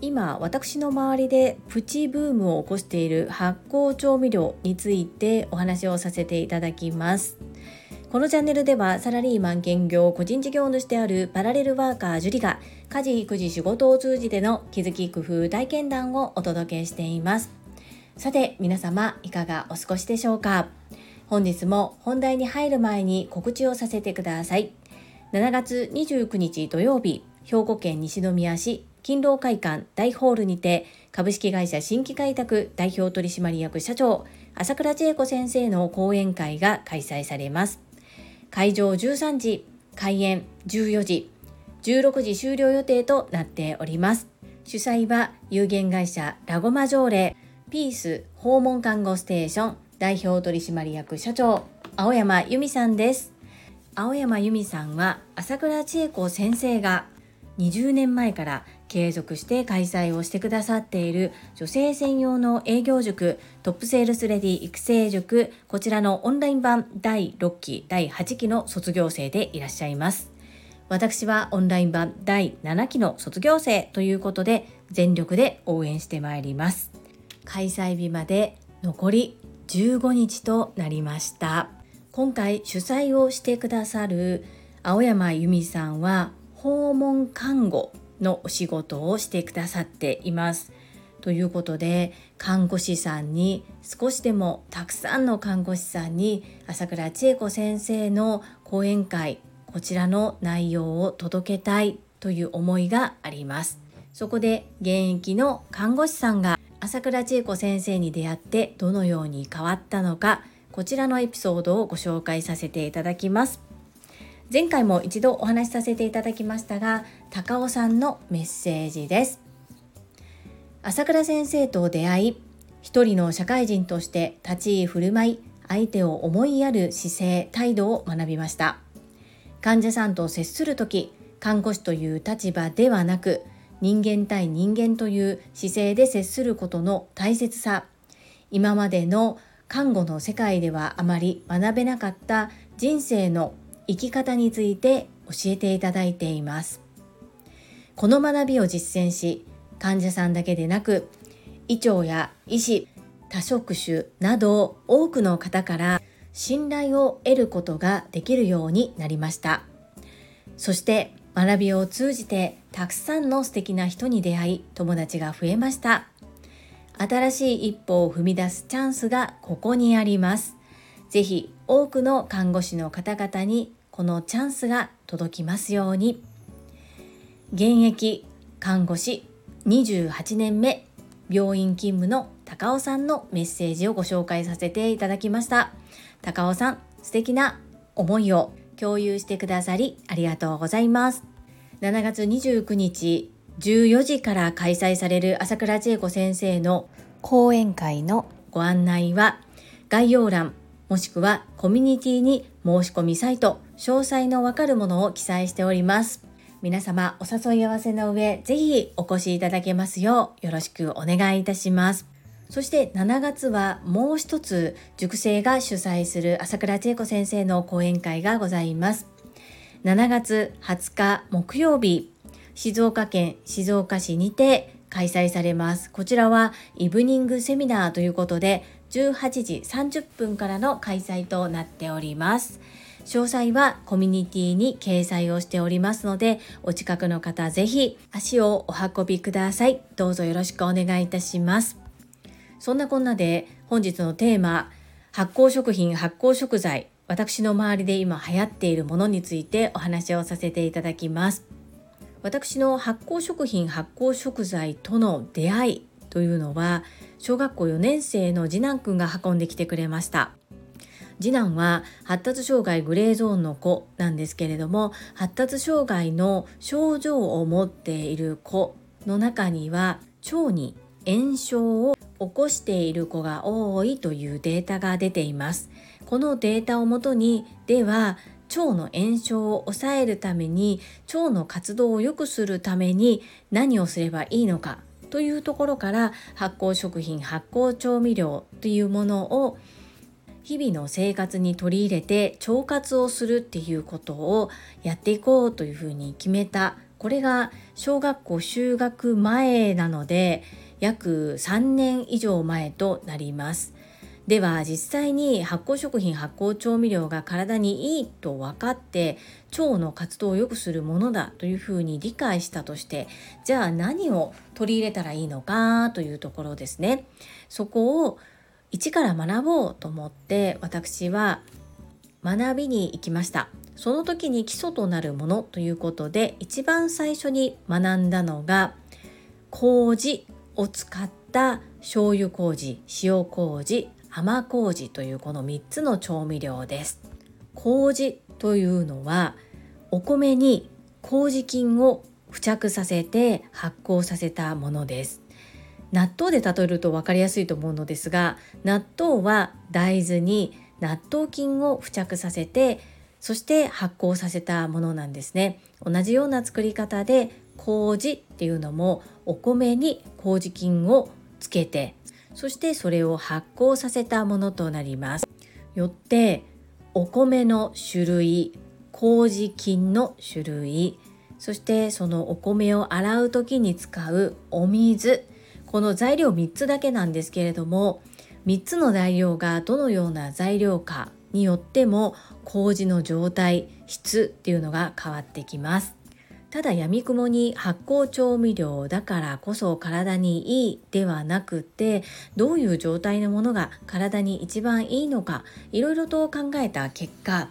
今私の周りでプチブームを起こしている発酵調味料についてお話をさせていただきます。このチャンネルではサラリーマン兼業個人事業主であるパラレルワーカージュリが家事育児仕事を通じての気づき工夫体験談をお届けしています。さて皆様いかがお過ごしでしょうか？本日も本題に入る前に告知をさせてください。7月29日土曜日兵庫県西宮市勤労会館大ホールにて株式会社新規開拓代表取締役社長朝倉千恵子先生の講演会が開催されます。会場13時開演14時16時終了予定となっております。主催は有限会社ラゴマ条例ピース訪問看護ステーション代表取締役社長青山由美さんです。青山由美さんは朝倉千恵子先生が20年前から継続して開催をしてくださっている女性専用の営業塾トップセールスレディ育成塾こちらのオンライン版第6期第8期の卒業生でいらっしゃいます。私はオンライン版第7期の卒業生ということで全力で応援してまいります。開催日まで残り15日となりました。今回主催をしてくださる青山由美さんは訪問看護のお仕事をしてくださっています。ということで看護師さんに少しでもたくさんの看護師さんに朝倉千恵子先生の講演会こちらの内容を届けたいという思いがあります。そこで現役の看護師さんが朝倉千恵子先生に出会ってどのように変わったのかこちらのエピソードをご紹介させていただきます。前回も一度お話しさせていただきましたが、高尾さんのメッセージです。朝倉先生と出会い、一人の社会人として立ち居振る舞い、相手を思いやる姿勢、態度を学びました。患者さんと接する時、看護師という立場ではなく、人間対人間という姿勢で接することの大切さ、今までの看護の世界ではあまり学べなかった人生の生き方について教えていただいています。この学びを実践し患者さんだけでなく医長や医師多職種など多くの方から信頼を得ることができるようになりました。そして学びを通じてたくさんの素敵な人に出会い友達が増えました。新しい一歩を踏み出すチャンスがここにあります。ぜひ多くの看護師の方々にこのチャンスが届きますように。現役看護師28年目病院勤務の高尾さんのメッセージをご紹介させていただきました。高尾さん、素敵な思いを共有してくださりありがとうございます。7月29日14時から開催される朝倉千恵子先生の講演会のご案内は概要欄もしくはコミュニティに申し込みサイト詳細のわかるものを記載しております。皆様お誘い合わせの上ぜひお越しいただけますようよろしくお願いいたします。そして7月はもう一つ塾生が主催する朝倉千恵子先生の講演会がございます。7月20日木曜日静岡県静岡市にて開催されます。こちらはイブニングセミナーということで18時30分からの開催となっております。詳細はコミュニティに掲載をしておりますので、お近くの方ぜひ足をお運びください。どうぞよろしくお願いいたします。そんなこんなで本日のテーマ、発酵食品、発酵食材、私の周りで今流行っているものについてお話をさせていただきます。私の発酵食品発酵食材との出会いというのは小学校4年生の次男くんが運んできてくれました。次男は発達障害グレーゾーンの子なんですけれども発達障害の症状を持っている子の中には腸に炎症を起こしている子が多いというデータが出ています。このデータをもとにでは腸の炎症を抑えるために腸の活動を良くするために何をすればいいのかというところから発酵食品発酵調味料というものを日々の生活に取り入れて腸活をするっていうことをやっていこうというふうに決めた。これが小学校就学前なので約3年以上前となります。では実際に発酵食品発酵調味料が体にいいと分かって腸の活動を良くするものだというふうに理解したとしてじゃあ何を取り入れたらいいのかというところですね。そこを一から学ぼうと思って私は学びに行きました。その時に基礎となるものということで一番最初に学んだのが麹を使った醤油麹塩麹。甘麹というこの3つの調味料です。麹というのはお米に麹菌を付着させて発酵させたものです。納豆で例えると分かりやすいと思うのですが納豆は大豆に納豆菌を付着させてそして発酵させたものなんですね。同じような作り方で麹っていうのもお米に麹菌をつけてそしてそれを発酵させたものとなります。よってお米の種類麹菌の種類。そしてそのお米を洗う時に使うお水。この材料3つだけなんですけれども3つの材料がどのような材料かによっても麹の状態質っていうのが変わってきます。ただ闇雲に発酵調味料だからこそ体にいいではなくてどういう状態のものが体に一番いいのかいろいろと考えた結果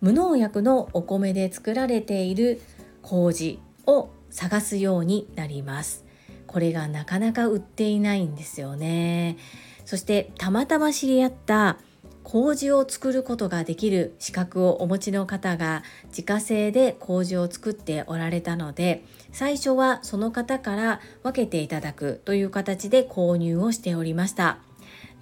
無農薬のお米で作られている麹を探すようになります。これがなかなか売っていないんですよね。そしてたまたま知り合った麹を作ることができる資格をお持ちの方が自家製で麹を作っておられたので最初はその方から分けていただくという形で購入をしておりました。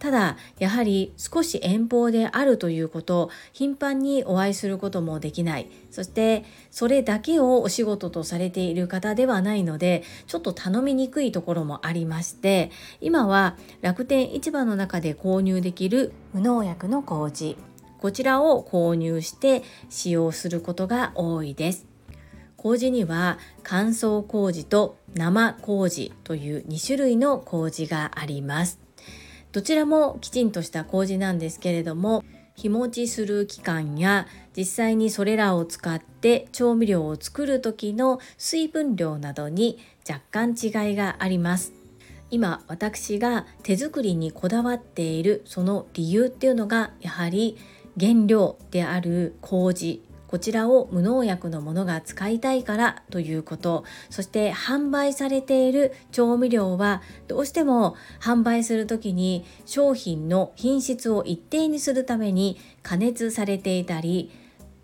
ただやはり少し遠方であるということ頻繁にお会いすることもできない。そしてそれだけをお仕事とされている方ではないのでちょっと頼みにくいところもありまして今は楽天市場の中で購入できる無農薬の麹こちらを購入して使用することが多いです。麹には乾燥麹と生麹という2種類の麹があります。どちらもきちんとした麹なんですけれども日持ちする期間や実際にそれらを使って調味料を作る時の水分量などに若干違いがあります。今私が手作りにこだわっているその理由っていうのがやはり原料である麹こちらを無農薬のものが使いたいからということそして販売されている調味料はどうしても販売する時に商品の品質を一定にするために加熱されていたり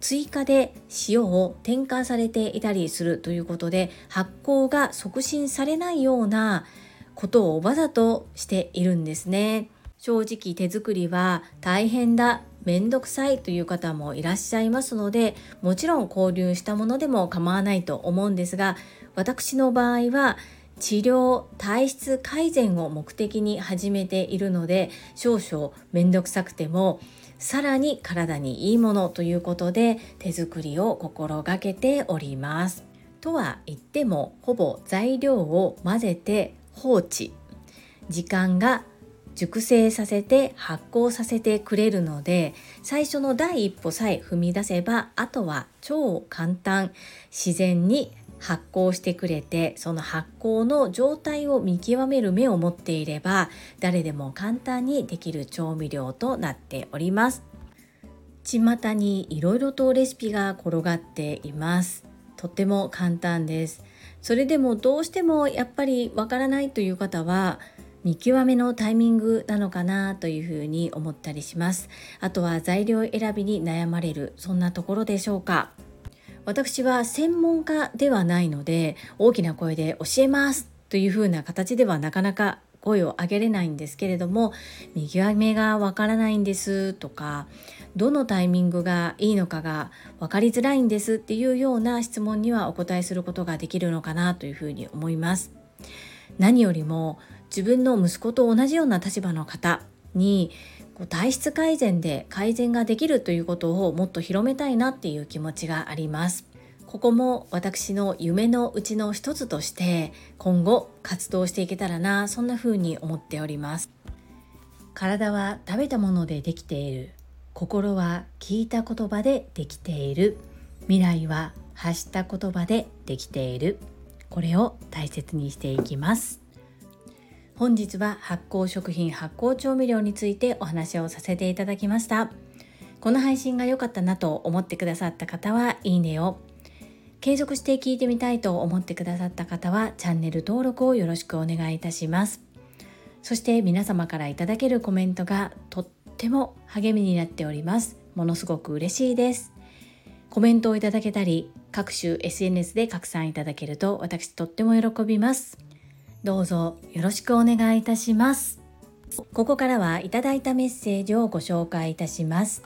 追加で塩を添加されていたりするということで発酵が促進されないようなことをわざとしているんですね。正直手作りは大変だめんどくさいという方もいらっしゃいますのでもちろん交流したものでも構わないと思うんですが私の場合は治療体質改善を目的に始めているので少々めんどくさくてもさらに体にいいものということで手作りを心がけております。とは言ってもほぼ材料を混ぜて放置時間が熟成させて発酵させてくれるので最初の第一歩さえ踏み出せばあとは超簡単自然に発酵してくれてその発酵の状態を見極める目を持っていれば誰でも簡単にできる調味料となっております。巷にいろいろとレシピが転がっています。とっても簡単です。それでもどうしてもやっぱりわからないという方は見極めのタイミングなのかなというふうに思ったりしますあとは材料選びに悩まれるそんなところでしょうか私は専門家ではないので大きな声で教えますというふうな形ではなかなか声を上げれないんですけれども見極めがわからないんですとかどのタイミングがいいのかが分かりづらいんですっていうような質問にはお答えすることができるのかなというふうに思います。何よりも自分の息子と同じような立場の方にこう体質改善で改善ができるということをもっと広めたいなっていう気持ちがあります。ここも私の夢のうちの一つとして今後活動していけたらなそんな風に思っております。体は食べたものでできている。心は聞いた言葉でできている。未来は発した言葉でできている。これを大切にしていきます。本日は発酵食品発酵調味料についてお話をさせていただきました。この配信が良かったなと思ってくださった方はいいねを。継続して聞いてみたいと思ってくださった方はチャンネル登録をよろしくお願いいたします。そして皆様からいただけるコメントがとっても励みになっております。ものすごく嬉しいです。コメントをいただけたり各種 SNS で拡散いただけると私とっても喜びます。どうぞよろしくお願いいたしますここからはいただいたメッセージをご紹介いたします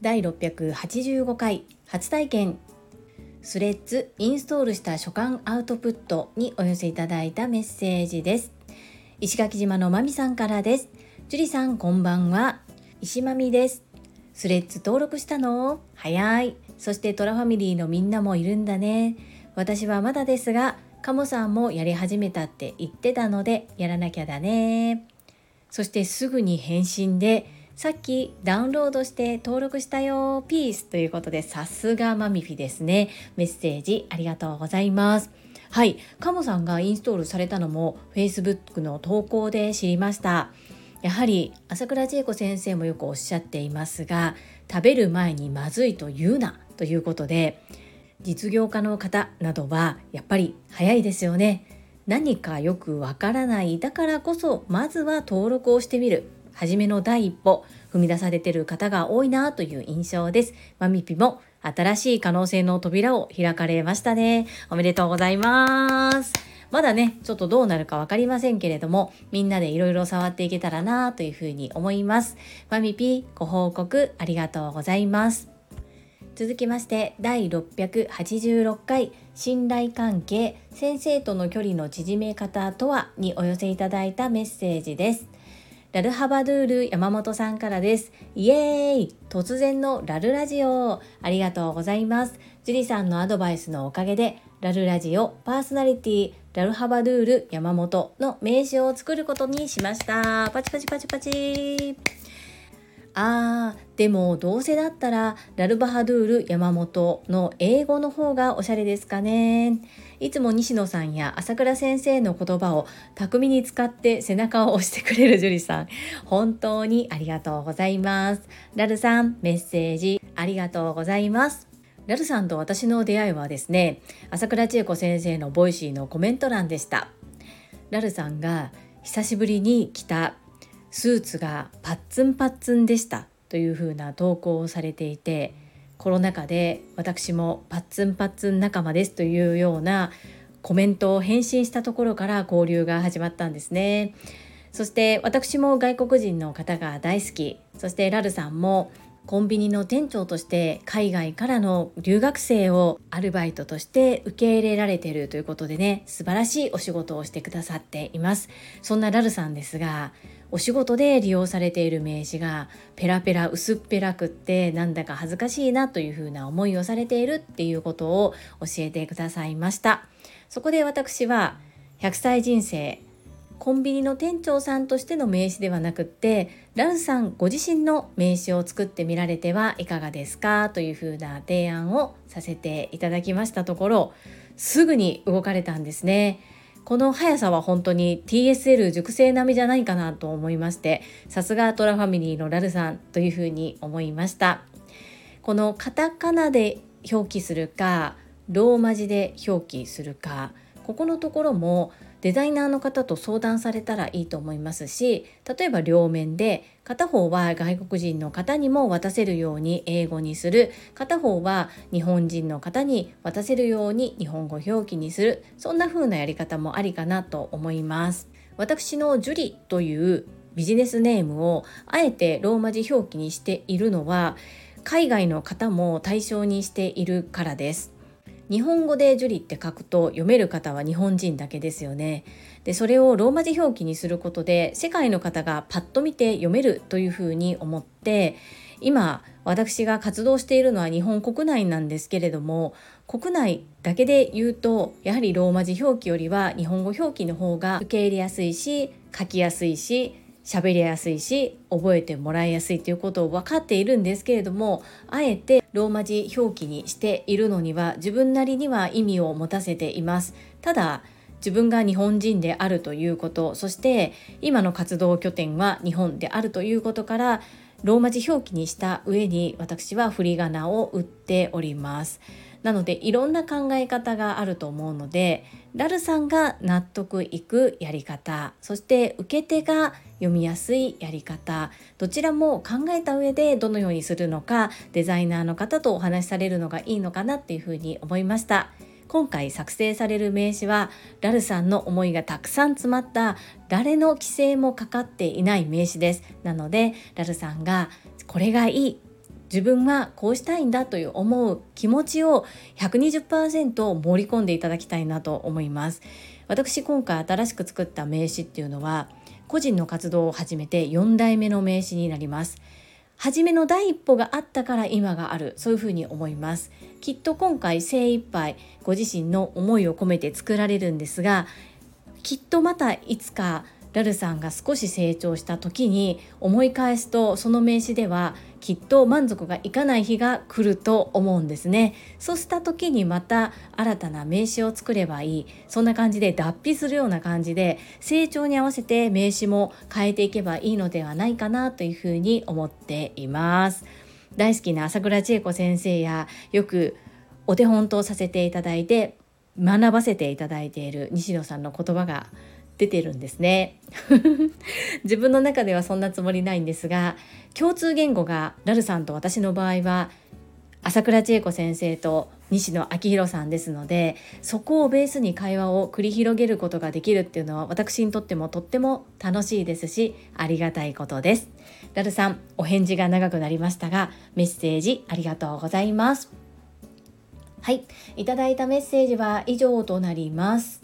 第685回初体験スレッズインストールした書簡アウトプットにお寄せいただいたメッセージです。石垣島のまみさんからです。樹里さんこんばんは。石まみです。スレッズ登録したの？早い。そしてトラファミリーのみんなもいるんだね。私はまだですが、カモさんもやり始めたって言ってたので、やらなきゃだね。そしてすぐに返信で、さっきダウンロードして登録したよピースということでさすがマミフィですね。メッセージありがとうございます。はい。カモさんがインストールされたのも Facebook の投稿で知りました。やはり朝倉千恵子先生もよくおっしゃっていますが食べる前にまずいと言うなということで実業家の方などはやっぱり早いですよね何かよくわからないだからこそまずは登録をしてみる初めの第一歩踏み出されてる方が多いなという印象です。マミピも新しい可能性の扉を開かれましたね。おめでとうございます。まだね、ちょっとどうなるか分かりませんけれども、みんなでいろいろ触っていけたらなというふうに思います。マミピご報告ありがとうございます。続きまして第686回信頼関係先生との距離の縮め方とはにお寄せいただいたメッセージです。ラルハバドゥール山本さんからです。イエーイ突然のラルラジオありがとうございます。ジュリさんのアドバイスのおかげで、ラルラジオパーソナリティラルハバドゥール山本の名刺を作ることにしました。パチパチパチパチ。あー、でもどうせだったらラルバハドゥール山本の英語の方がおしゃれですかね。いつも西野さんや朝倉先生の言葉を巧みに使って背中を押してくれる樹里さん。本当にありがとうございます。ラルさんメッセージありがとうございます。ラルさんと私の出会いはですね朝倉千恵子先生のボイシーのコメント欄でした。ラルさんが久しぶりに着たスーツがパッツンパッツンでしたというふうな投稿をされていてコロナ禍で私もパッツンパッツン仲間ですというようなコメントを返信したところから交流が始まったんですね。そして私も外国人の方が大好きそしてラルさんもコンビニの店長として海外からの留学生をアルバイトとして受け入れられているということでね素晴らしいお仕事をしてくださっていますそんなラルさんですがお仕事で利用されている名刺がペラペラ薄っぺらくってなんだか恥ずかしいなというふうな思いをされているっていうことを教えてくださいましたそこで私は100歳人生コンビニの店長さんとしての名刺ではなくってランさんご自身の名刺を作ってみられてはいかがですかというふうな提案をさせていただきましたところすぐに動かれたんですね。この速さは本当に TSL 熟成並みじゃないかなと思いましてさすがトラファミリーのラルさんというふうに思いました。このカタカナで表記するかローマ字で表記するかここのところもデザイナーの方と相談されたらいいと思いますし例えば両面で片方は外国人の方にも渡せるように英語にする。片方は日本人の方に渡せるように日本語表記にする。そんな風なやり方もありかなと思います。私のジュリというビジネスネームをあえてローマ字表記にしているのは海外の方も対象にしているからです。日本語でジュリって書くと読める方は日本人だけですよね。でそれをローマ字表記にすることで世界の方がパッと見て読めるというふうに思って今私が活動しているのは日本国内なんですけれども国内だけで言うとやはりローマ字表記よりは日本語表記の方が受け入れやすいし書きやすいし喋りやすいし覚えてもらいやすいということを分かっているんですけれどもあえてローマ字表記にしているのには自分なりには意味を持たせています。ただ自分が日本人であるということそして今の活動拠点は日本であるということからローマ字表記にした上に私は振り仮名を打っております。なのでいろんな考え方があると思うのでラルさんが納得いくやり方そして受け手が読みやすいやり方どちらも考えた上でどのようにするのかデザイナーの方とお話しされるのがいいのかなっていうふうに思いました。今回作成される名刺はラルさんの思いがたくさん詰まった誰の規制もかかっていない名刺ですなのでラルさんがこれがいい自分はこうしたいんだという思う気持ちを120%盛り込んでいただきたいなと思います。私今回新しく作った名刺っていうのは個人の活動を始めて4代目の名刺になります。初めの第一歩があったから今がある。そういうふうに思います。きっと今回精一杯ご自身の思いを込めて作られるんですがきっとまたいつかラルさんが少し成長した時に思い返すとその名刺ではきっと満足がいかない日が来ると思うんですね。そうした時にまた新たな名刺を作ればいい。そんな感じで脱皮するような感じで成長に合わせて名刺も変えていけばいいのではないかなというふうに思っています。大好きな朝倉千恵子先生やよくお手本とさせていただいて学ばせていただいている西野さんの言葉が出てるんですね。自分の中ではそんなつもりないんですが共通言語がラルさんと私の場合は朝倉千恵子先生と西野昭弘さんですのでそこをベースに会話を繰り広げることができるっていうのは私にとってもとっても楽しいですしありがたいことです。ラルさんお返事が長くなりましたがメッセージありがとうございます。はい。いただいたメッセージは以上となります。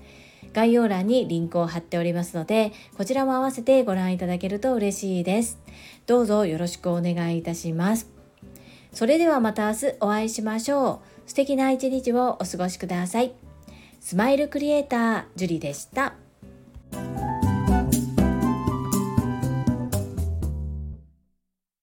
概要欄にリンクを貼っておりますので、こちらも合わせてご覧いただけると嬉しいです。どうぞよろしくお願いいたします。それではまた明日お会いしましょう。素敵な一日をお過ごしください。スマイルクリエイター、ジュリでした。